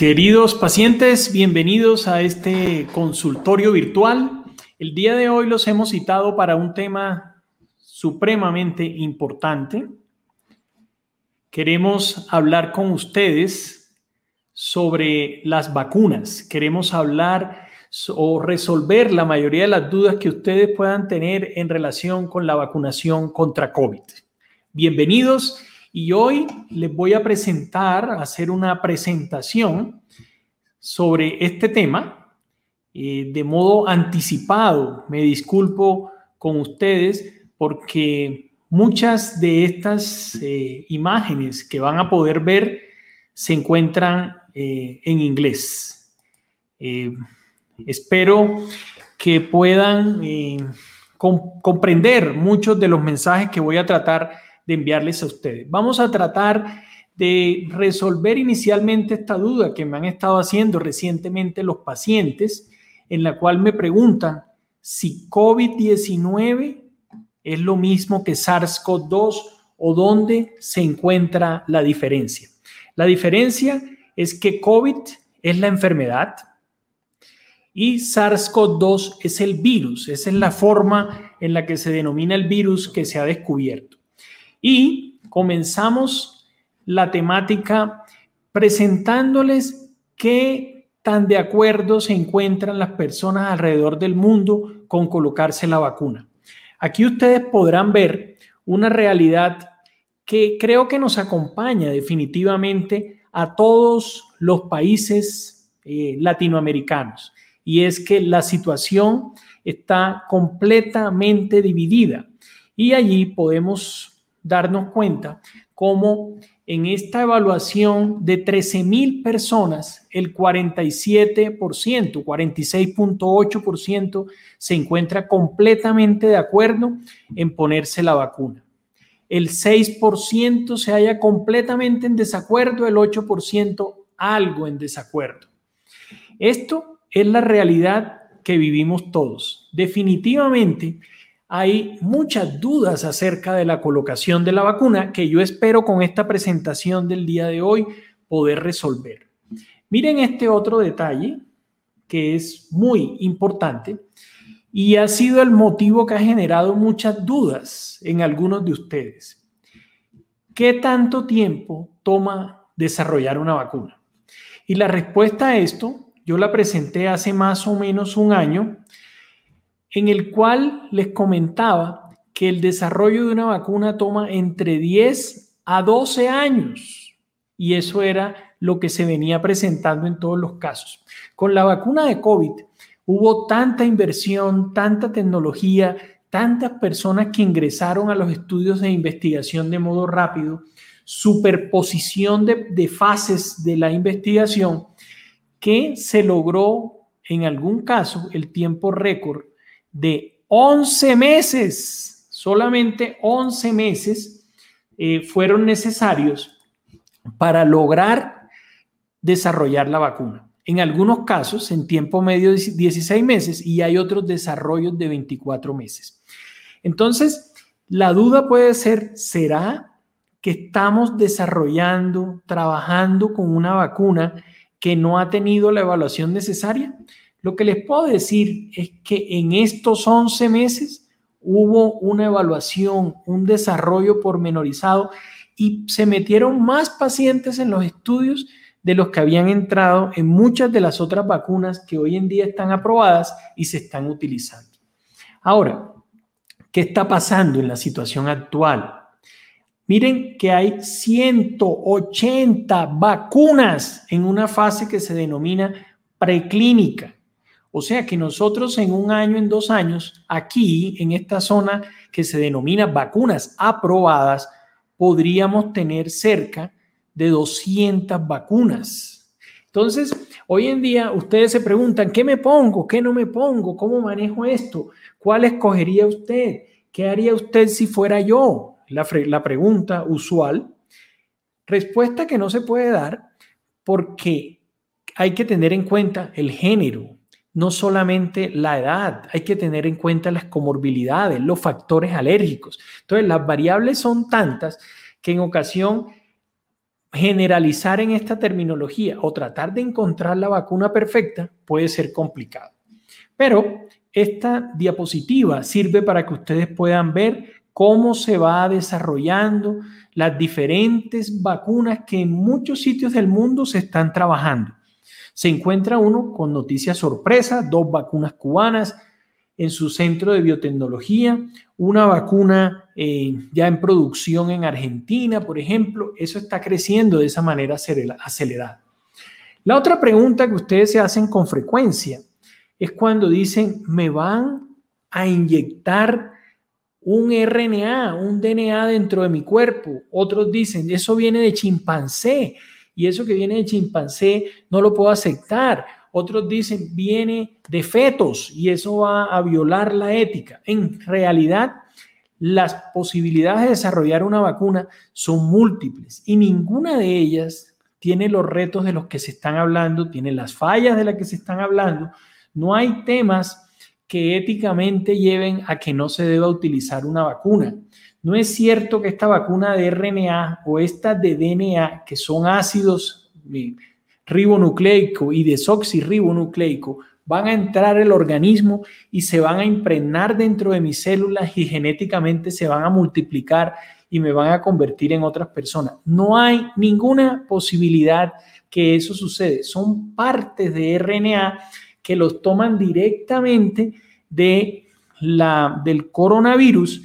Queridos pacientes, bienvenidos a este consultorio virtual. El día de hoy los hemos citado para un tema supremamente importante. Queremos hablar con ustedes sobre las vacunas. Queremos hablar o resolver la mayoría de las dudas que ustedes puedan tener en relación con la vacunación contra COVID. Bienvenidos y hoy les voy a presentar, hacer una presentación sobre este tema eh, de modo anticipado. Me disculpo con ustedes porque muchas de estas eh, imágenes que van a poder ver se encuentran eh, en inglés. espero que puedan comprender muchos de los mensajes que voy a tratar de enviarles a ustedes. Vamos a tratar de resolver inicialmente esta duda que me han estado haciendo recientemente los pacientes, en la cual me preguntan si COVID-19 es lo mismo que SARS-CoV-2 o dónde se encuentra la diferencia. La diferencia es que COVID es la enfermedad y SARS-CoV-2 es el virus, esa es la forma en la que se denomina el virus que se ha descubierto. Y comenzamos la temática presentándoles qué tan de acuerdo se encuentran las personas alrededor del mundo con colocarse la vacuna. Aquí ustedes podrán ver una realidad que creo que nos acompaña definitivamente a todos los países eh, latinoamericanos y es que la situación está completamente dividida y allí podemos darnos cuenta cómo en esta evaluación de 13 mil personas, el 47%, 46.8% se encuentra completamente de acuerdo en ponerse la vacuna. El 6% se halla completamente en desacuerdo, el 8% algo en desacuerdo. Esto es la realidad que vivimos todos. Definitivamente, hay muchas dudas acerca de la colocación de la vacuna que yo espero con esta presentación del día de hoy poder resolver. Miren este otro detalle que es muy importante y ha sido el motivo que ha generado muchas dudas en algunos de ustedes. ¿Qué tanto tiempo toma desarrollar una vacuna? Y la respuesta a esto yo la presenté hace más o menos un año en el cual les comentaba que el desarrollo de una vacuna toma entre 10 a 12 años. Y eso era lo que se venía presentando en todos los casos. Con la vacuna de COVID hubo tanta inversión, tanta tecnología, tantas personas que ingresaron a los estudios de investigación de modo rápido, superposición de, de fases de la investigación, que se logró en algún caso el tiempo récord de 11 meses, solamente 11 meses eh, fueron necesarios para lograr desarrollar la vacuna. En algunos casos, en tiempo medio, 16 meses y hay otros desarrollos de 24 meses. Entonces, la duda puede ser, ¿será que estamos desarrollando, trabajando con una vacuna que no ha tenido la evaluación necesaria? Lo que les puedo decir es que en estos 11 meses hubo una evaluación, un desarrollo pormenorizado y se metieron más pacientes en los estudios de los que habían entrado en muchas de las otras vacunas que hoy en día están aprobadas y se están utilizando. Ahora, ¿qué está pasando en la situación actual? Miren que hay 180 vacunas en una fase que se denomina preclínica. O sea que nosotros en un año, en dos años, aquí en esta zona que se denomina vacunas aprobadas, podríamos tener cerca de 200 vacunas. Entonces, hoy en día ustedes se preguntan, ¿qué me pongo? ¿Qué no me pongo? ¿Cómo manejo esto? ¿Cuál escogería usted? ¿Qué haría usted si fuera yo? La, la pregunta usual. Respuesta que no se puede dar porque hay que tener en cuenta el género, no solamente la edad, hay que tener en cuenta las comorbilidades, los factores alérgicos. Entonces, las variables son tantas que en ocasión generalizar en esta terminología o tratar de encontrar la vacuna perfecta puede ser complicado. Pero esta diapositiva sirve para que ustedes puedan ver cómo se va desarrollando las diferentes vacunas que en muchos sitios del mundo se están trabajando. Se encuentra uno con noticias sorpresa, dos vacunas cubanas en su centro de biotecnología, una vacuna eh, ya en producción en Argentina, por ejemplo. Eso está creciendo de esa manera acelerada. La otra pregunta que ustedes se hacen con frecuencia es cuando dicen, me van a inyectar un RNA, un DNA dentro de mi cuerpo. Otros dicen, eso viene de chimpancé y eso que viene de chimpancé no lo puedo aceptar. Otros dicen, viene de fetos y eso va a violar la ética. En realidad, las posibilidades de desarrollar una vacuna son múltiples y ninguna de ellas tiene los retos de los que se están hablando, tiene las fallas de las que se están hablando. No hay temas que éticamente lleven a que no se deba utilizar una vacuna. No es cierto que esta vacuna de RNA o esta de DNA, que son ácidos ribonucleico y desoxirribonucleico, van a entrar al organismo y se van a impregnar dentro de mis células y genéticamente se van a multiplicar y me van a convertir en otras personas. No hay ninguna posibilidad que eso suceda. Son partes de RNA que los toman directamente de la, del coronavirus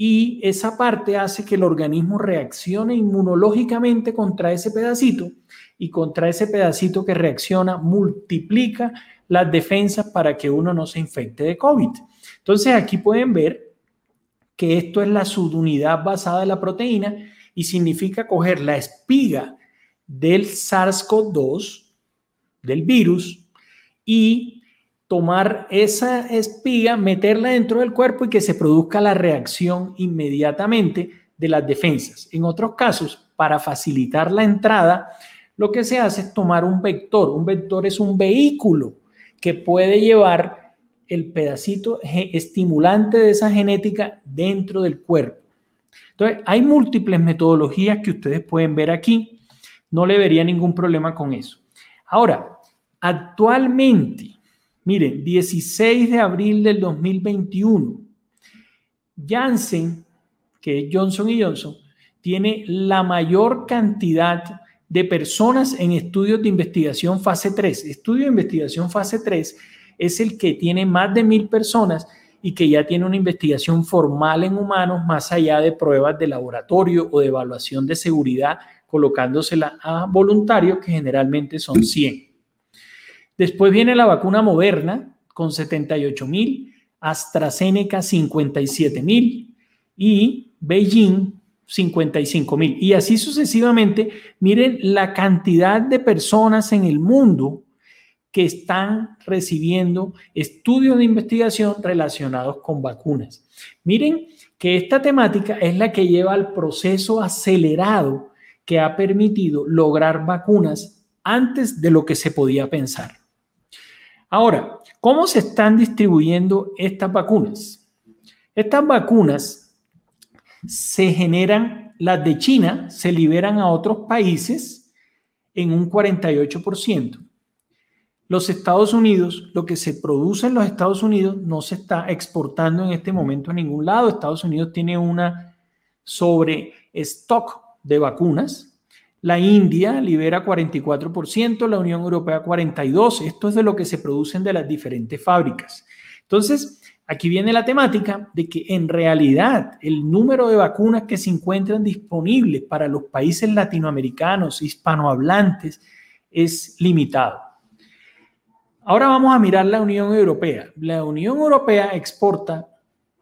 y esa parte hace que el organismo reaccione inmunológicamente contra ese pedacito y contra ese pedacito que reacciona multiplica las defensas para que uno no se infecte de COVID. Entonces aquí pueden ver que esto es la subunidad basada en la proteína y significa coger la espiga del SARS-CoV-2, del virus, y tomar esa espiga, meterla dentro del cuerpo y que se produzca la reacción inmediatamente de las defensas. En otros casos, para facilitar la entrada, lo que se hace es tomar un vector. Un vector es un vehículo que puede llevar el pedacito estimulante de esa genética dentro del cuerpo. Entonces, hay múltiples metodologías que ustedes pueden ver aquí. No le vería ningún problema con eso. Ahora, Actualmente, miren, 16 de abril del 2021, Janssen, que es Johnson Johnson, tiene la mayor cantidad de personas en estudios de investigación fase 3. Estudio de investigación fase 3 es el que tiene más de mil personas y que ya tiene una investigación formal en humanos más allá de pruebas de laboratorio o de evaluación de seguridad, colocándosela a voluntarios que generalmente son 100. Después viene la vacuna Moderna con 78 mil, AstraZeneca 57 mil y Beijing 55 mil. Y así sucesivamente, miren la cantidad de personas en el mundo que están recibiendo estudios de investigación relacionados con vacunas. Miren que esta temática es la que lleva al proceso acelerado que ha permitido lograr vacunas antes de lo que se podía pensar. Ahora, ¿cómo se están distribuyendo estas vacunas? Estas vacunas se generan, las de China se liberan a otros países en un 48%. Los Estados Unidos, lo que se produce en los Estados Unidos no se está exportando en este momento a ningún lado. Estados Unidos tiene una sobre stock de vacunas la India libera 44%, la Unión Europea 42%. Esto es de lo que se producen de las diferentes fábricas. Entonces, aquí viene la temática de que en realidad el número de vacunas que se encuentran disponibles para los países latinoamericanos, hispanohablantes, es limitado. Ahora vamos a mirar la Unión Europea. La Unión Europea exporta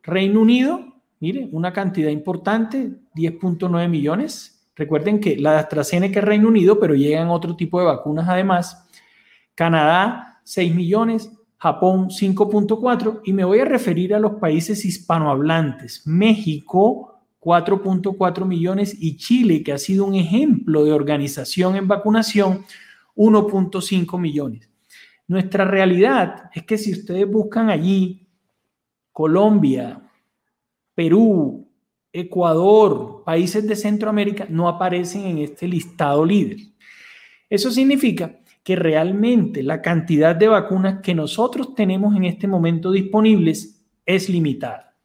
Reino Unido, mire, una cantidad importante, 10.9 millones, Recuerden que la AstraZeneca es Reino Unido, pero llegan otro tipo de vacunas además. Canadá, 6 millones, Japón 5.4 y me voy a referir a los países hispanohablantes. México 4.4 millones y Chile, que ha sido un ejemplo de organización en vacunación, 1.5 millones. Nuestra realidad es que si ustedes buscan allí Colombia, Perú, Ecuador, países de Centroamérica no aparecen en este listado líder. Eso significa que realmente la cantidad de vacunas que nosotros tenemos en este momento disponibles es limitada.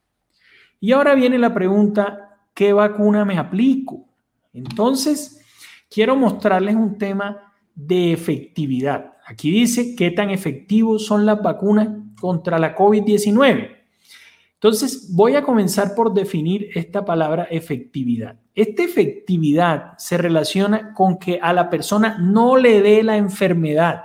Y ahora viene la pregunta, ¿qué vacuna me aplico? Entonces, quiero mostrarles un tema de efectividad. Aquí dice qué tan efectivos son las vacunas contra la COVID-19. Entonces, voy a comenzar por definir esta palabra efectividad. Esta efectividad se relaciona con que a la persona no le dé la enfermedad.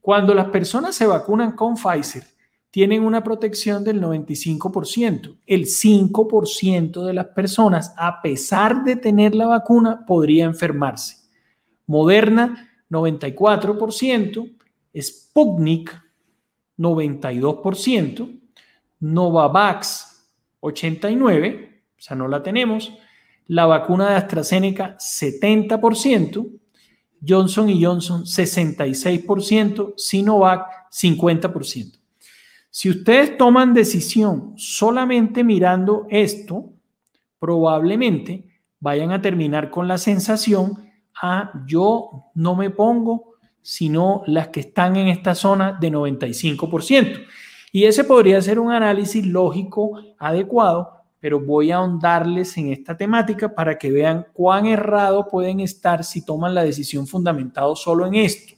Cuando las personas se vacunan con Pfizer, tienen una protección del 95%. El 5% de las personas, a pesar de tener la vacuna, podría enfermarse. Moderna, 94%. Sputnik, 92%. Novavax 89, o sea, no la tenemos. La vacuna de AstraZeneca 70%, Johnson y Johnson 66%, Sinovac 50%. Si ustedes toman decisión solamente mirando esto, probablemente vayan a terminar con la sensación, ah, yo no me pongo, sino las que están en esta zona de 95%. Y ese podría ser un análisis lógico adecuado, pero voy a ahondarles en esta temática para que vean cuán errado pueden estar si toman la decisión fundamentado solo en esto.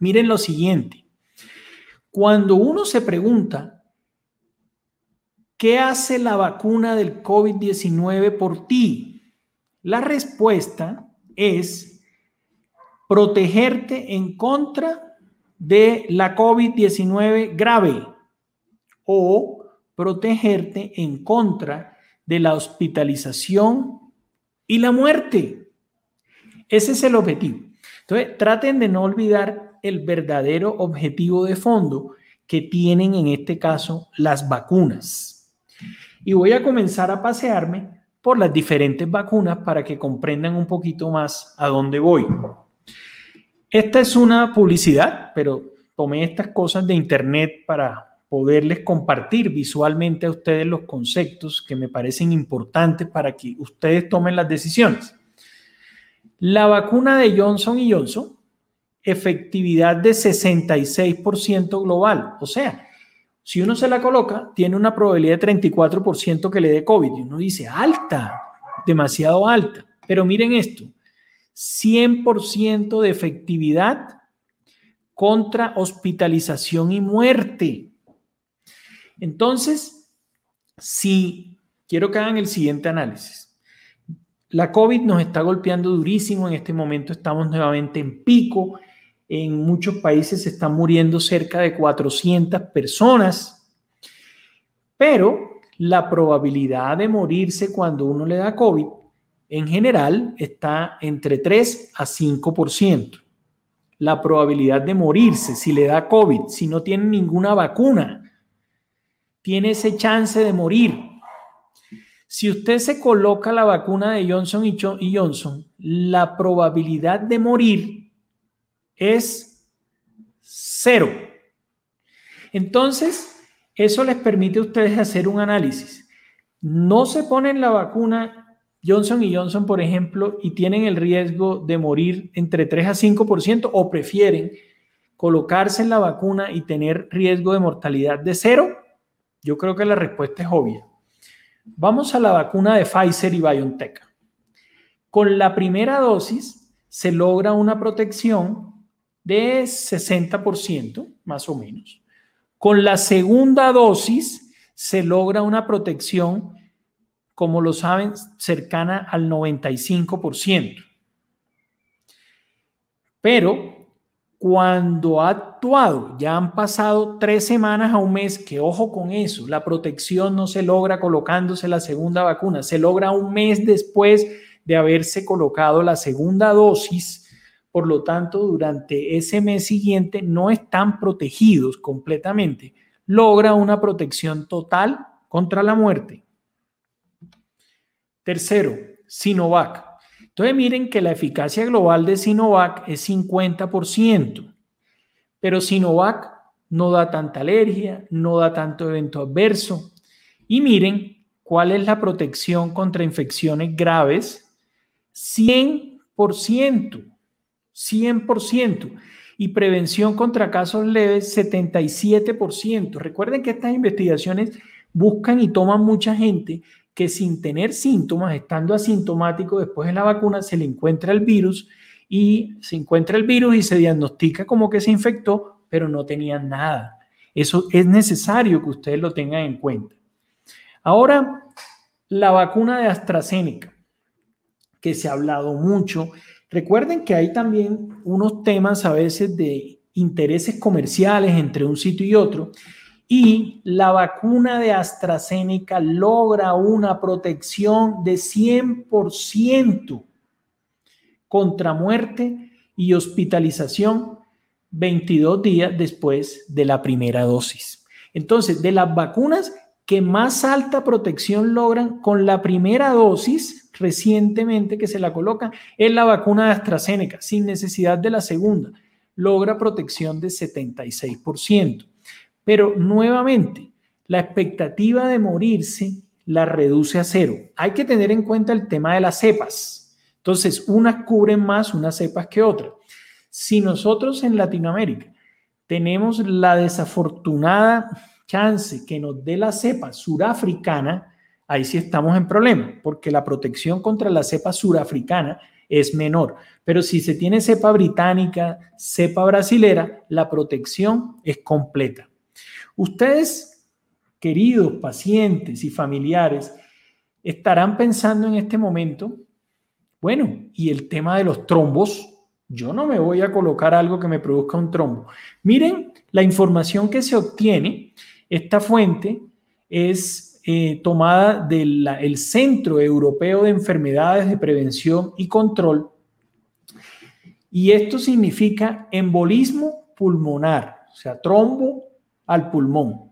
Miren lo siguiente. Cuando uno se pregunta, ¿qué hace la vacuna del COVID-19 por ti? La respuesta es protegerte en contra de la COVID-19 grave o protegerte en contra de la hospitalización y la muerte. Ese es el objetivo. Entonces, traten de no olvidar el verdadero objetivo de fondo que tienen en este caso las vacunas. Y voy a comenzar a pasearme por las diferentes vacunas para que comprendan un poquito más a dónde voy. Esta es una publicidad, pero tomé estas cosas de internet para poderles compartir visualmente a ustedes los conceptos que me parecen importantes para que ustedes tomen las decisiones. La vacuna de Johnson y Johnson, efectividad de 66% global. O sea, si uno se la coloca, tiene una probabilidad de 34% que le dé COVID. Y uno dice, alta, demasiado alta. Pero miren esto, 100% de efectividad contra hospitalización y muerte. Entonces, si quiero que hagan el siguiente análisis. La COVID nos está golpeando durísimo, en este momento estamos nuevamente en pico, en muchos países se están muriendo cerca de 400 personas, pero la probabilidad de morirse cuando uno le da COVID en general está entre 3 a 5%. La probabilidad de morirse si le da COVID, si no tiene ninguna vacuna, tiene ese chance de morir. Si usted se coloca la vacuna de Johnson y Johnson, la probabilidad de morir es cero. Entonces, eso les permite a ustedes hacer un análisis. No se ponen la vacuna Johnson y Johnson, por ejemplo, y tienen el riesgo de morir entre 3 a 5% o prefieren colocarse en la vacuna y tener riesgo de mortalidad de cero? Yo creo que la respuesta es obvia. Vamos a la vacuna de Pfizer y BioNTech. Con la primera dosis se logra una protección de 60%, más o menos. Con la segunda dosis se logra una protección como lo saben, cercana al 95%. Pero cuando ha actuado, ya han pasado tres semanas a un mes, que ojo con eso, la protección no se logra colocándose la segunda vacuna, se logra un mes después de haberse colocado la segunda dosis. Por lo tanto, durante ese mes siguiente no están protegidos completamente. Logra una protección total contra la muerte. Tercero, Sinovac. Entonces miren que la eficacia global de Sinovac es 50%, pero Sinovac no da tanta alergia, no da tanto evento adverso. Y miren ¿Cuál es la protección contra infecciones graves? 100%. 100%. Y prevención contra casos leves, 77%. Recuerden que estas investigaciones buscan y toman mucha gente que sin tener síntomas, estando asintomático después de la vacuna, se le encuentra el virus y se encuentra el virus y se diagnostica como que se infectó, pero no tenía nada. Eso es necesario que ustedes lo tengan en cuenta. Ahora, la vacuna de AstraZeneca, que se ha hablado mucho. Recuerden que hay también unos temas a veces de intereses comerciales entre un sitio y otro. Y la vacuna de AstraZeneca logra una protección de 100% contra muerte y hospitalización 22 días después de la primera dosis. Entonces, de las vacunas que más alta protección logran con la primera dosis recientemente que se la colocan es la vacuna de AstraZeneca, sin necesidad de la segunda. Logra protección de 76%. Pero nuevamente, la expectativa de morirse la reduce a cero. Hay que tener en cuenta el tema de las cepas. Entonces, unas cubren más unas cepas que otras. Si nosotros en Latinoamérica tenemos la desafortunada chance que nos dé la cepa surafricana, ahí sí estamos en problema, porque la protección contra la cepa surafricana es menor. Pero si se tiene cepa británica, cepa brasilera, la protección es completa. Ustedes, queridos pacientes y familiares, estarán pensando en este momento, bueno, y el tema de los trombos, yo no me voy a colocar algo que me produzca un trombo. Miren la información que se obtiene esta fuente es eh, tomada del Centro Europeo de Enfermedades de Prevención y Control y esto significa embolismo pulmonar, o sea, trombo al pulmón.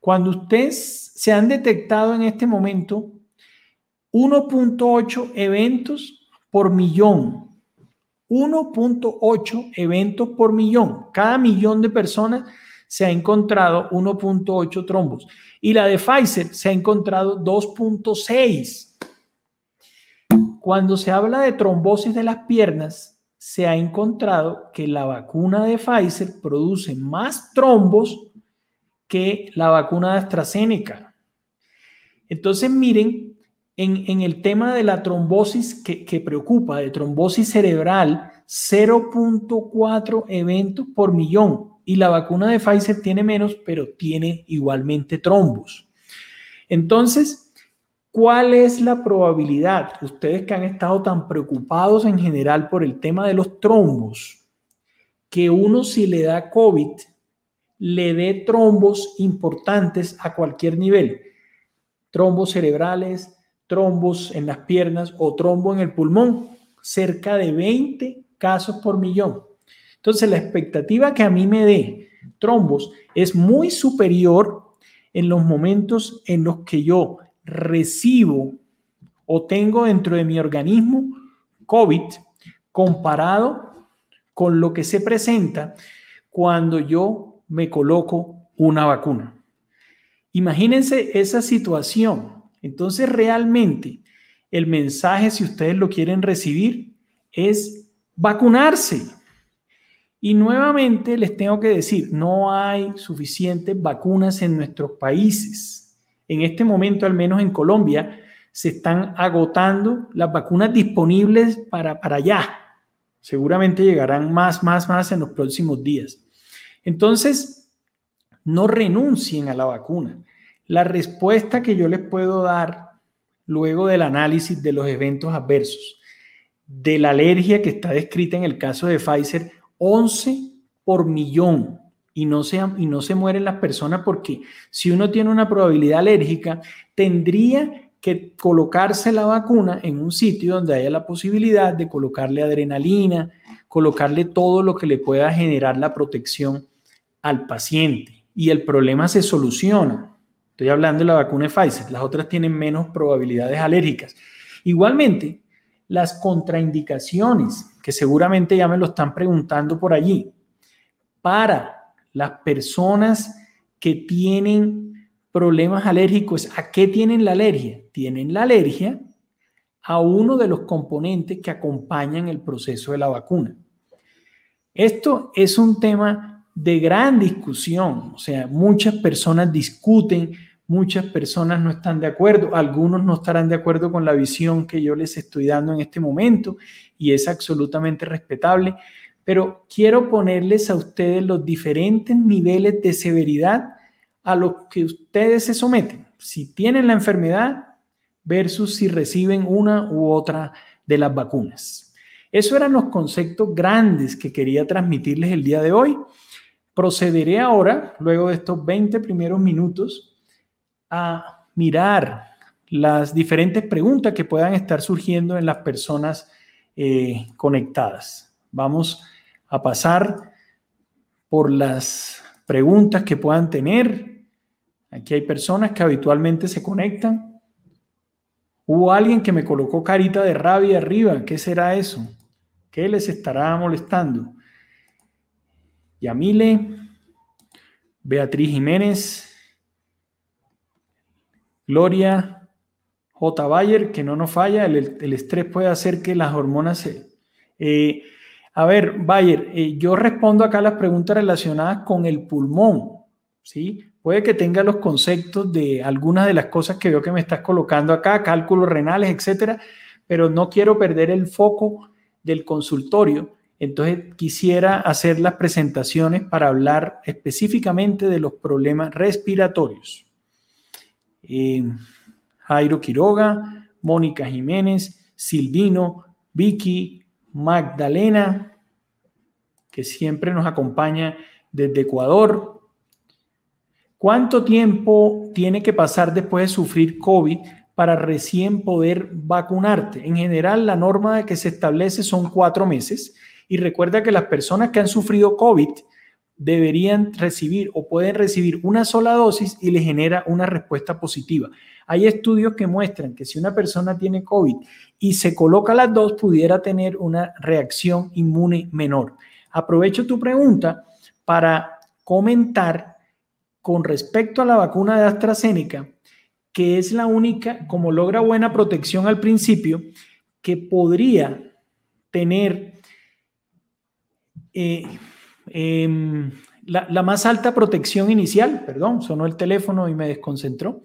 Cuando ustedes se han detectado en este momento 1.8 eventos por millón, 1.8 eventos por millón. Cada millón de personas se ha encontrado 1.8 trombos y la de Pfizer se ha encontrado 2.6. Cuando se habla de trombosis de las piernas, se ha encontrado que la vacuna de Pfizer produce más trombos que la vacuna de AstraZeneca. Entonces, miren, en, el tema de la trombosis que, que preocupa, de trombosis cerebral, 0.4 eventos por millón y la vacuna de Pfizer tiene menos, pero tiene igualmente trombos. Entonces, ¿cuál es la probabilidad? Ustedes que han estado tan preocupados en general por el tema de los trombos, que uno si le da COVID, le dé trombos importantes a cualquier nivel. Trombos cerebrales, trombos en las piernas o trombo en el pulmón. Cerca de 20 casos por millón. Entonces, la expectativa que a mí me dé trombos es muy superior en los momentos en los que yo recibo o tengo dentro de mi organismo COVID comparado con lo que se presenta cuando yo me coloco una vacuna. Imagínense esa situación. Entonces, realmente, el mensaje, si ustedes lo quieren recibir, es vacunarse. Y nuevamente les tengo que decir, no hay suficientes vacunas en nuestros países. En este momento, al menos en Colombia, se están agotando las vacunas disponibles para, para allá. Seguramente llegarán más, más, más en los próximos días. Entonces, no renuncien a la vacuna. La respuesta que yo les puedo dar luego del análisis de los eventos adversos, de la alergia que está descrita en el caso de Pfizer, 11 por millón y no, se, y no se mueren las personas porque si uno tiene una probabilidad alérgica, tendría que colocarse la vacuna en un sitio donde haya la posibilidad de colocarle adrenalina, colocarle todo lo que le pueda generar la protección al paciente. Y el problema se soluciona. Estoy hablando de la vacuna de Pfizer, las otras tienen menos probabilidades alérgicas. Igualmente, las contraindicaciones, que seguramente ya me lo están preguntando por allí, para las personas que tienen problemas alérgicos. ¿A qué tienen la alergia? Tienen la alergia a uno de los componentes que acompañan el proceso de la vacuna. Esto es un tema de gran discusión, o sea, muchas personas discuten, muchas personas no están de acuerdo, algunos no estarán de acuerdo con la visión que yo les estoy dando en este momento y es absolutamente respetable, pero quiero ponerles a ustedes los diferentes niveles de severidad a los que ustedes se someten. Si tienen la enfermedad, versus si reciben una u otra de las vacunas. Esos eran los conceptos grandes que quería transmitirles el día de hoy. Procederé ahora, luego de estos 20 primeros minutos, a mirar las diferentes preguntas que puedan estar surgiendo en las personas eh, conectadas. Vamos a pasar por las preguntas que puedan tener. Aquí hay personas que habitualmente se conectan. Hubo alguien que me colocó carita de rabia arriba. ¿Qué será eso? ¿Qué les estará molestando? Yamile, Beatriz Jiménez, Gloria, J. Bayer, que no nos falla, el, estrés puede hacer que las hormonas se... Eh, a ver, Bayer, eh, yo respondo acá las preguntas relacionadas con el pulmón, ¿sí? Puede que tenga los conceptos de algunas de las cosas que veo que me estás colocando acá, cálculos renales, etcétera, pero no quiero perder el foco del consultorio. Entonces quisiera hacer las presentaciones para hablar específicamente de los problemas respiratorios. Eh, Jairo Quiroga, Mónica Jiménez, Silvino, Vicky, Magdalena, que siempre nos acompaña desde Ecuador, ¿Cuánto tiempo tiene que pasar después de sufrir COVID para recién poder vacunarte? En general, la norma que se establece son cuatro meses. Y recuerda que las personas que han sufrido COVID deberían recibir o pueden recibir una sola dosis y le genera una respuesta positiva. Hay estudios que muestran que si una persona tiene COVID y se coloca las dos, pudiera tener una reacción inmune menor. Aprovecho tu pregunta para comentar con respecto a la vacuna de AstraZeneca, que es la única, como logra buena protección al principio, que podría tener eh, em, la, más alta protección inicial, perdón, sonó el teléfono y me desconcentró,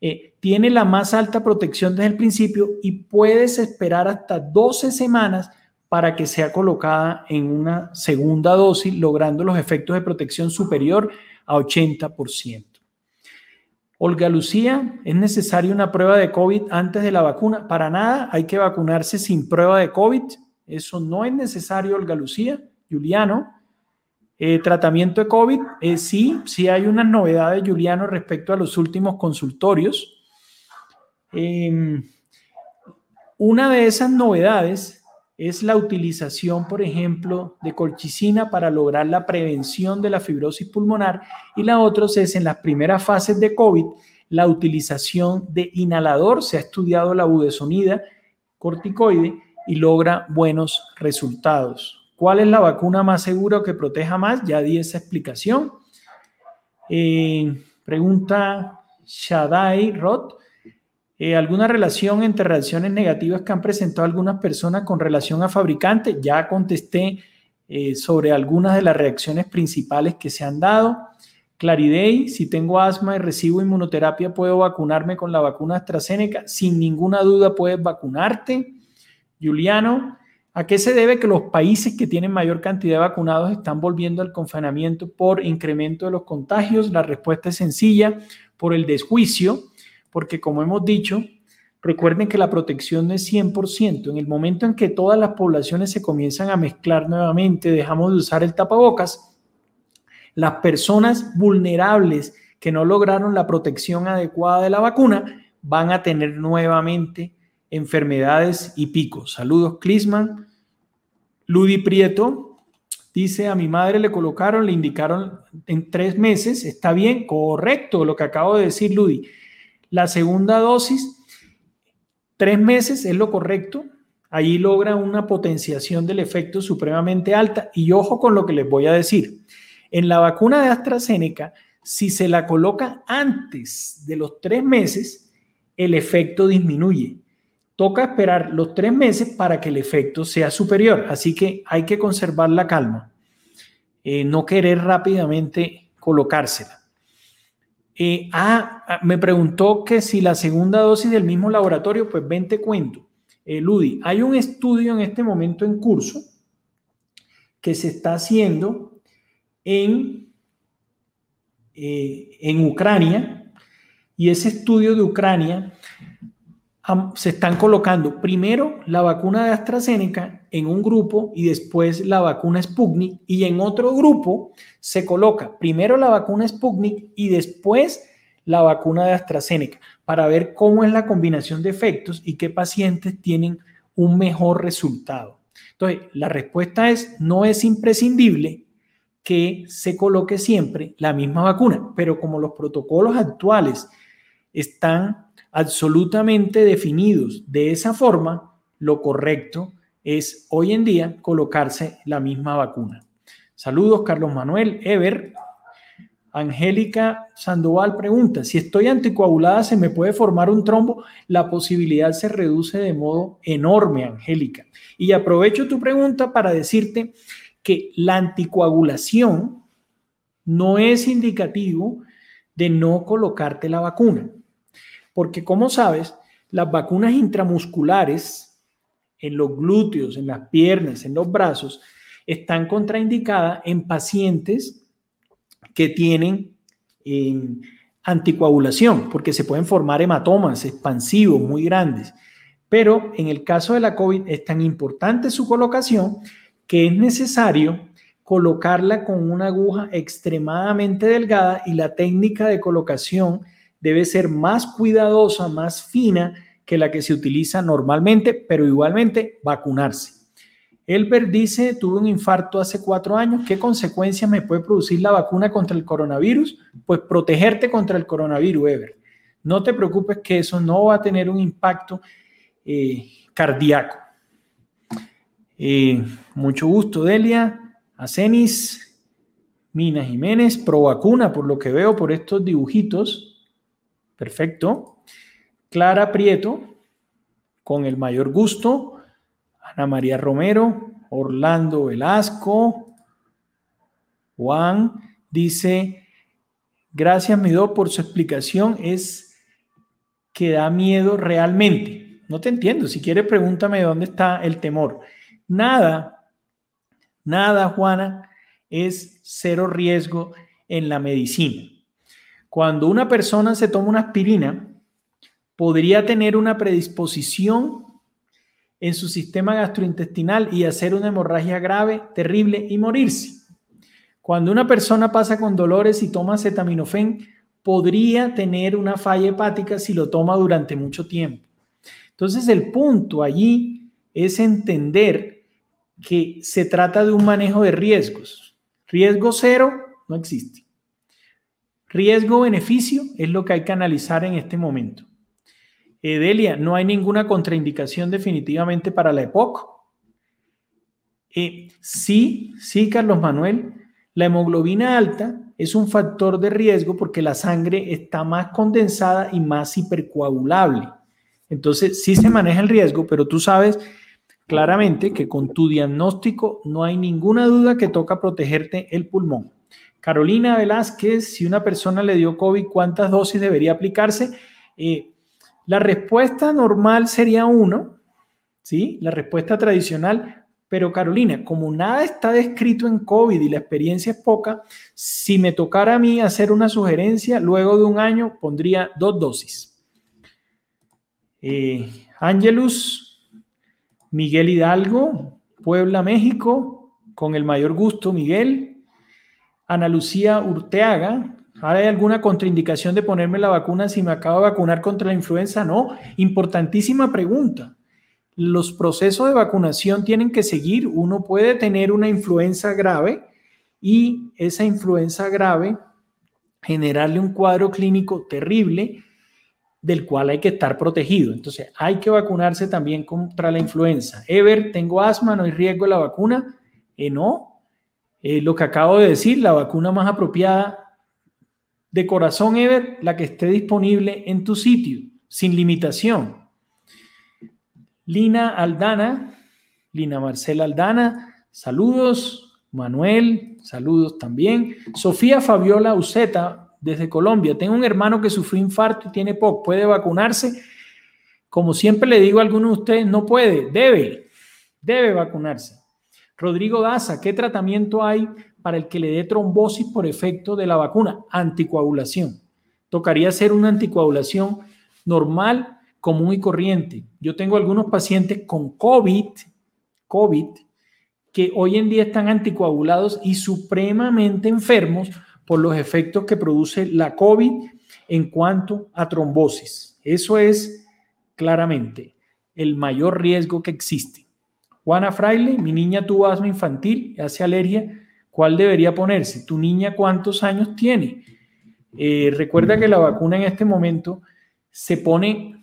eh, tiene la más alta protección desde el principio y puedes esperar hasta 12 semanas para que sea colocada en una segunda dosis, logrando los efectos de protección superior a 80%. Olga Lucía, ¿es necesaria una prueba de COVID antes de la vacuna? Para nada, hay que vacunarse sin prueba de COVID. Eso no es necesario, Olga Lucía. Juliano, eh, tratamiento de COVID, eh, sí, sí hay unas novedades, Juliano, respecto a los últimos consultorios. Em, una de esas novedades es la utilización, por ejemplo, de colchicina para lograr la prevención de la fibrosis pulmonar y la otra es en las primeras fases de COVID, la utilización de inhalador. Se ha estudiado la budesonida corticoide y logra buenos resultados. ¿Cuál es la vacuna más segura o que proteja más? Ya di esa explicación. Eh, pregunta Shadai Roth. Eh, ¿Alguna relación entre reacciones negativas que han presentado algunas personas con relación a fabricantes? Ya contesté eh, sobre algunas de las reacciones principales que se han dado. Claridei, si tengo asma y recibo inmunoterapia, ¿puedo vacunarme con la vacuna AstraZeneca? Sin ninguna duda puedes vacunarte. Juliano, ¿a qué se debe que los países que tienen mayor cantidad de vacunados están volviendo al confinamiento por incremento de los contagios? La respuesta es sencilla, por el desjuicio porque como hemos dicho, recuerden que la protección no es 100%. En el momento en que todas las poblaciones se comienzan a mezclar nuevamente, dejamos de usar el tapabocas, las personas vulnerables que no lograron la protección adecuada de la vacuna van a tener nuevamente enfermedades y picos. Saludos, Clisman. Ludi Prieto dice, a mi madre le colocaron, le indicaron en tres meses, está bien, correcto lo que acabo de decir, Ludi. La segunda dosis, tres meses es lo correcto. Allí logra una potenciación del efecto supremamente alta. Y ojo con lo que les voy a decir. En la vacuna de AstraZeneca si se la coloca antes de los tres meses, el efecto disminuye. Toca esperar los tres meses para que el efecto sea superior. Así que hay que conservar la calma. Eh, no querer rápidamente colocársela. Eh, ah, ah, me preguntó que si la segunda dosis del mismo laboratorio, pues ven te cuento. Eh, Ludi, hay un estudio en este momento en curso que se está haciendo en, en Ucrania y ese estudio de Ucrania se están colocando primero la vacuna de AstraZeneca en un grupo y después la vacuna Sputnik y en otro grupo se coloca primero la vacuna Sputnik y después la vacuna de AstraZeneca para ver cómo es la combinación de efectos y qué pacientes tienen un mejor resultado. Entonces, la respuesta es, no es imprescindible que se coloque siempre la misma vacuna, pero como los protocolos actuales están absolutamente definidos de esa forma, lo correcto es hoy en día colocarse la misma vacuna. Saludos, Carlos Manuel, Ever. Angélica Sandoval pregunta, si estoy anticoagulada, ¿se me puede formar un trombo? La posibilidad se reduce de modo enorme, Angélica. Y aprovecho tu pregunta para decirte que la anticoagulación no es indicativo de no colocarte la vacuna. Porque como sabes, las vacunas intramusculares en los glúteos, en las piernas, en los brazos, están contraindicadas en pacientes que tienen eh, anticoagulación, porque se pueden formar hematomas expansivos muy grandes. Pero en el caso de la COVID es tan importante su colocación que es necesario colocarla con una aguja extremadamente delgada y la técnica de colocación debe ser más cuidadosa, más fina que la que se utiliza normalmente, pero igualmente vacunarse. Elber dice, tuve un infarto hace cuatro años, ¿qué consecuencias me puede producir la vacuna contra el coronavirus? Pues protegerte contra el coronavirus, Ever. No te preocupes que eso no va a tener un impacto eh, cardíaco. Eh, mucho gusto, Delia, Acenis, Mina Jiménez, pro vacuna, por lo que veo por estos dibujitos. Perfecto. Clara Prieto, con el mayor gusto. Ana María Romero, Orlando Velasco. Juan dice, gracias Mido por su explicación, es que da miedo realmente. No te entiendo, si quieres pregúntame dónde está el temor. Nada, nada, Juana, es cero riesgo en la medicina. Cuando una persona se toma una aspirina, podría tener una predisposición en su sistema gastrointestinal y hacer una hemorragia grave, terrible y morirse. Cuando una persona pasa con dolores y toma acetaminofén, podría tener una falla hepática si lo toma durante mucho tiempo. Entonces el punto allí es entender que se trata de un manejo de riesgos. Riesgo cero no existe. Riesgo-beneficio es lo que hay que analizar en este momento. Edelia, no hay ninguna contraindicación definitivamente para la EPOC. Eh, sí, sí, Carlos Manuel, la hemoglobina alta es un factor de riesgo porque la sangre está más condensada y más hipercoagulable. Entonces, sí se maneja el riesgo, pero tú sabes claramente que con tu diagnóstico no hay ninguna duda que toca protegerte el pulmón. Carolina Velázquez, si una persona le dio COVID, ¿cuántas dosis debería aplicarse? Eh, la respuesta normal sería uno, ¿sí? La respuesta tradicional. Pero Carolina, como nada está descrito en COVID y la experiencia es poca, si me tocara a mí hacer una sugerencia, luego de un año pondría dos dosis. Eh, Angelus, Miguel Hidalgo, Puebla, México, con el mayor gusto, Miguel. Ana Lucía Urteaga, ¿hay alguna contraindicación de ponerme la vacuna si me acabo de vacunar contra la influenza? No, importantísima pregunta. Los procesos de vacunación tienen que seguir. Uno puede tener una influenza grave y esa influenza grave generarle un cuadro clínico terrible del cual hay que estar protegido. Entonces, hay que vacunarse también contra la influenza. Ever, tengo asma, no hay riesgo de la vacuna. Eh, no, eh, lo que acabo de decir, la vacuna más apropiada de corazón Ever, la que esté disponible en tu sitio, sin limitación. Lina Aldana, Lina Marcela Aldana, saludos. Manuel, saludos también. Sofía Fabiola Uceta, desde Colombia. Tengo un hermano que sufrió infarto y tiene POC. ¿Puede vacunarse? Como siempre le digo a algunos de ustedes, no puede, debe, debe vacunarse. Rodrigo Daza, ¿qué tratamiento hay para el que le dé trombosis por efecto de la vacuna? Anticoagulación. Tocaría hacer una anticoagulación normal, común y corriente. Yo tengo algunos pacientes con COVID, COVID, que hoy en día están anticoagulados y supremamente enfermos por los efectos que produce la COVID en cuanto a trombosis. Eso es claramente el mayor riesgo que existe. Juana Fraile, mi niña tuvo asma infantil, hace alergia, ¿cuál debería ponerse? ¿Tu niña cuántos años tiene? Eh, recuerda que la vacuna en este momento se pone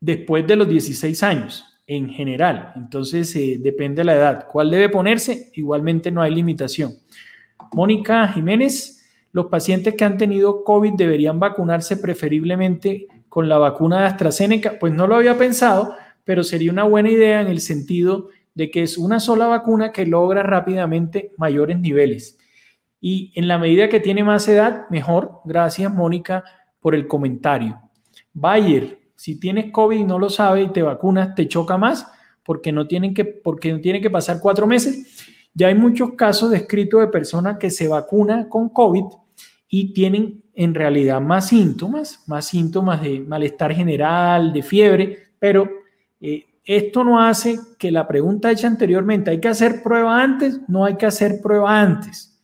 después de los 16 años en general. Entonces, eh, depende de la edad. ¿Cuál debe ponerse? Igualmente no hay limitación. Mónica Jiménez, los pacientes que han tenido COVID deberían vacunarse preferiblemente con la vacuna de AstraZeneca. Pues no lo había pensado, pero sería una buena idea en el sentido de que es una sola vacuna que logra rápidamente mayores niveles. Y en la medida que tiene más edad, mejor. Gracias, Mónica, por el comentario. Bayer, si tienes COVID y no lo sabes y te vacunas, te choca más porque no tienen que, porque no tienen que pasar cuatro meses. Ya hay muchos casos descritos de personas que se vacunan con COVID y tienen en realidad más síntomas, más síntomas de malestar general, de fiebre, pero eh, esto no hace que la pregunta hecha anteriormente, ¿hay que hacer prueba antes? No hay que hacer prueba antes.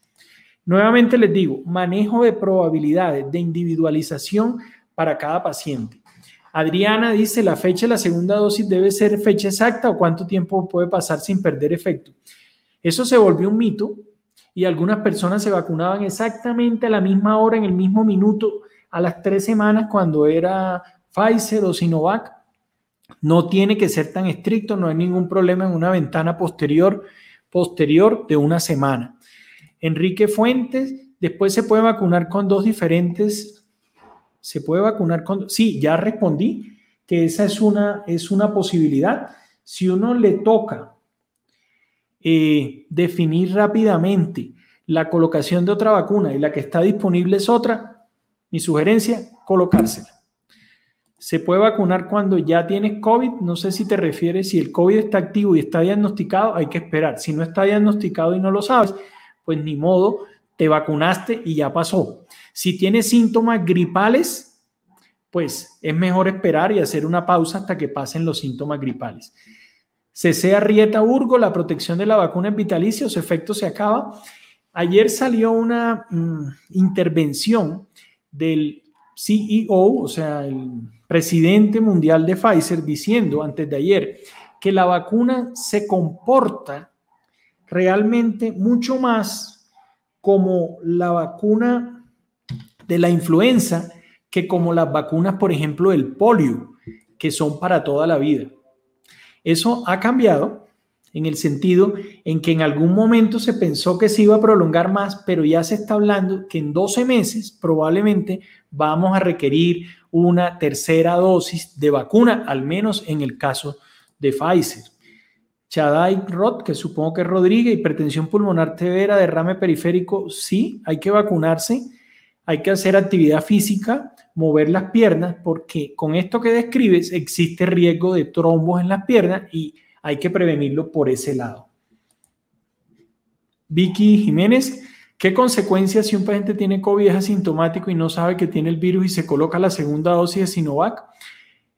Nuevamente les digo, manejo de probabilidades, de individualización para cada paciente. Adriana dice, la fecha de la segunda dosis debe ser fecha exacta o cuánto tiempo puede pasar sin perder efecto. Eso se volvió un mito y algunas personas se vacunaban exactamente a la misma hora, en el mismo minuto, a las tres semanas cuando era Pfizer o Sinovac. No tiene que ser tan estricto, no hay ningún problema en una ventana posterior, posterior de una semana. Enrique Fuentes, después se puede vacunar con dos diferentes ¿Se puede vacunar con...? Sí, ya respondí que esa es una, es una posibilidad. Si uno le toca eh, definir rápidamente la colocación de otra vacuna y la que está disponible es otra, mi sugerencia, colocársela. Se puede vacunar cuando ya tienes COVID. No sé si te refieres, si el COVID está activo y está diagnosticado, hay que esperar. Si no está diagnosticado y no lo sabes, pues ni modo, te vacunaste y ya pasó. Si tienes síntomas gripales, pues es mejor esperar y hacer una pausa hasta que pasen los síntomas gripales. Cese Rieta Urgo, la protección de la vacuna es vitalicia, su efecto se acaba. Ayer salió una mm, intervención del CEO, o sea, el presidente mundial de Pfizer, diciendo antes de ayer que la vacuna se comporta realmente mucho más como la vacuna de la influenza que como las vacunas, por ejemplo, del polio, que son para toda la vida. Eso ha cambiado en el sentido en que en algún momento se pensó que se iba a prolongar más, pero ya se está hablando que en 12 meses probablemente vamos a requerir una tercera dosis de vacuna, al menos en el caso de Pfizer. Chadai Roth, que supongo que es Rodríguez, hipertensión pulmonar severa, derrame periférico, sí, hay que vacunarse hay que hacer actividad física, mover las piernas, porque con esto que describes existe riesgo de trombos en las piernas y hay que prevenirlo por ese lado. Vicky Jiménez, ¿qué consecuencias si un paciente tiene COVID es asintomático y no sabe que tiene el virus y se coloca la segunda dosis de Sinovac?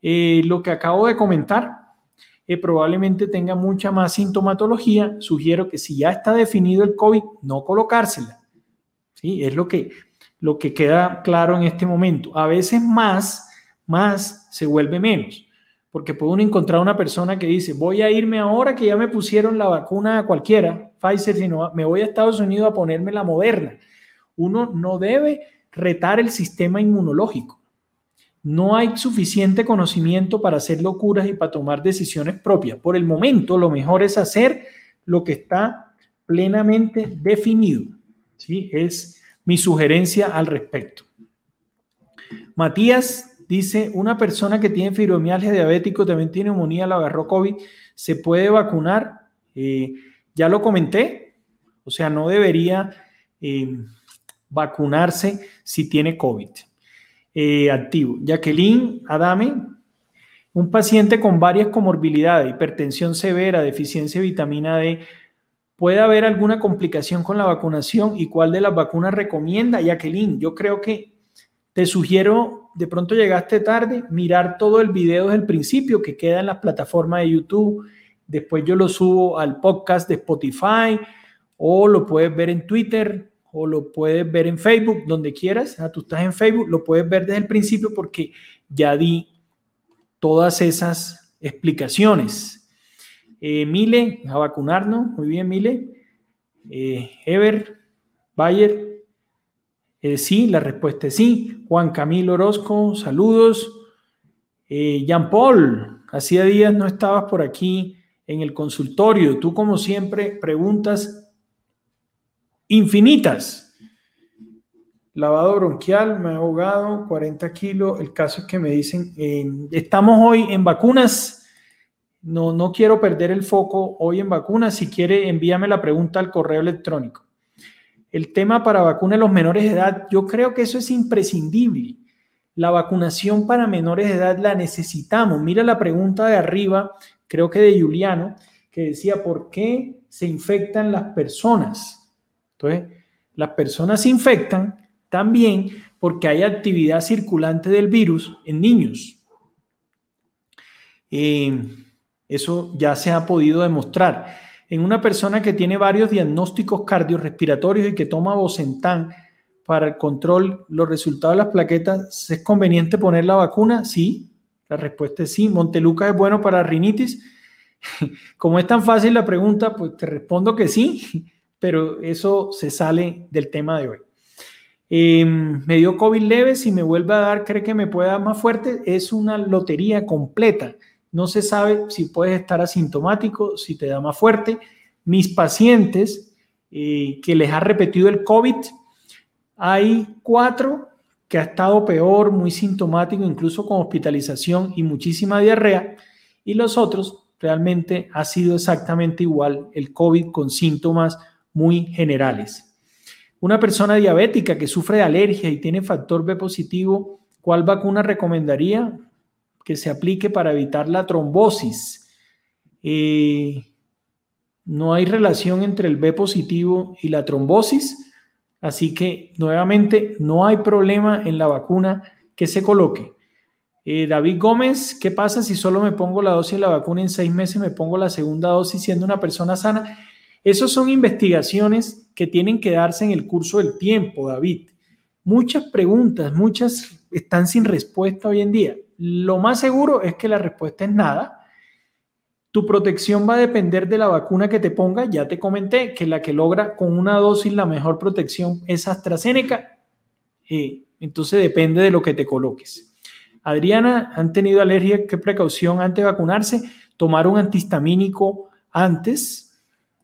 Eh, lo que acabo de comentar, eh, probablemente tenga mucha más sintomatología. Sugiero que si ya está definido el COVID, no colocársela. ¿Sí? Es lo que lo que queda claro en este momento. A veces más, más se vuelve menos, porque puede uno encontrar una persona que dice, voy a irme ahora que ya me pusieron la vacuna cualquiera, Pfizer, sino me voy a Estados Unidos a ponerme la moderna. Uno no debe retar el sistema inmunológico. No hay suficiente conocimiento para hacer locuras y para tomar decisiones propias. Por el momento, lo mejor es hacer lo que está plenamente definido. ¿sí? Es mi sugerencia al respecto. Matías dice, una persona que tiene fibromialgia diabético, también tiene neumonía, la agarró COVID, ¿se puede vacunar? Eh, ya lo comenté, o sea, no debería eh, vacunarse si tiene COVID eh, activo. Jacqueline Adame, un paciente con varias comorbilidades, hipertensión severa, deficiencia de vitamina D, ¿puede haber alguna complicación con la vacunación y cuál de las vacunas recomienda? Jacqueline, yo creo que te sugiero, de pronto llegaste tarde, mirar todo el video desde el principio que queda en las plataformas de YouTube. Después yo lo subo al podcast de Spotify o lo puedes ver en Twitter o lo puedes ver en Facebook, donde quieras. Ah, tú estás en Facebook, lo puedes ver desde el principio porque ya di todas esas explicaciones. Eh, Mile, a vacunarnos. Muy bien, Mile. Eh, Ever, Bayer. Eh, sí, la respuesta es sí. Juan Camilo Orozco, saludos. Jean Paul, hacía días no estabas por aquí en el consultorio. Tú, como siempre, preguntas infinitas. Lavado bronquial, me ha ahogado, 40 kilos. El caso es que me dicen, estamos hoy en vacunas. No, no quiero perder el foco hoy en vacunas. Si quiere, envíame la pregunta al correo electrónico. El tema para vacunar a los menores de edad, yo creo que eso es imprescindible. La vacunación para menores de edad la necesitamos. Mira la pregunta de arriba, creo que de Juliano, que decía, ¿por qué se infectan las personas? Entonces, las personas se infectan también porque hay actividad circulante del virus en niños. Eh, eso ya se ha podido demostrar. En una persona que tiene varios diagnósticos cardiorrespiratorios y que toma Bocentan para el control, los resultados de las plaquetas, ¿es conveniente poner la vacuna? Sí, la respuesta es sí. Monteluca es bueno para rinitis. Como es tan fácil la pregunta, pues te respondo que sí, pero eso se sale del tema de hoy. Em, me dio COVID leve, si me vuelve a dar, cree que me puede dar más fuerte, es una lotería completa. No se sabe si puedes estar asintomático, si te da más fuerte. Mis pacientes eh, que les ha repetido el COVID, hay cuatro que ha estado peor, muy sintomático, incluso con hospitalización y muchísima diarrea, y los otros realmente ha sido exactamente igual el COVID con síntomas muy generales. Una persona diabética que sufre de alergia y tiene factor B positivo, ¿cuál vacuna recomendaría que se aplique para evitar la trombosis? Eh, no hay relación entre el B positivo y la trombosis, así que nuevamente no hay problema en la vacuna que se coloque. Eh, David Gómez, ¿qué pasa si solo me pongo la dosis de la vacuna en seis meses, me pongo la segunda dosis siendo una persona sana? Esas son investigaciones que tienen que darse en el curso del tiempo, David. Muchas preguntas, muchas están sin respuesta hoy en día. Lo más seguro es que la respuesta es nada. Tu protección va a depender de la vacuna que te ponga. Ya te comenté que la que logra con una dosis la mejor protección es AstraZeneca. Eh, entonces depende de lo que te coloques. Adriana, ¿han tenido alergia? ¿Qué precaución antes de vacunarse? Tomar un antihistamínico antes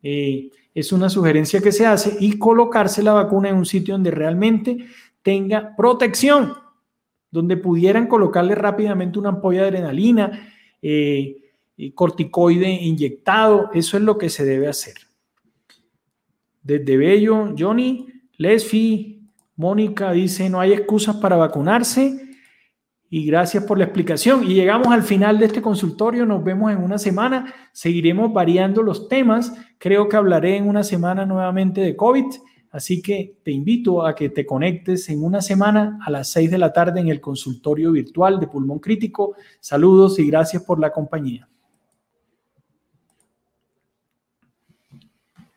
eh, es una sugerencia que se hace y colocarse la vacuna en un sitio donde realmente tenga protección, donde pudieran colocarle rápidamente una ampolla de adrenalina, eh, corticoide inyectado, eso es lo que se debe hacer. Desde Bello, Johnny, Lesfi, Mónica dice, no hay excusas para vacunarse y gracias por la explicación. Y llegamos al final de este consultorio, nos vemos en una semana, seguiremos variando los temas, creo que hablaré en una semana nuevamente de COVID, así que te invito a que te conectes en una semana a las 6 de la tarde en el consultorio virtual de Pulmón Crítico. Saludos y gracias por la compañía.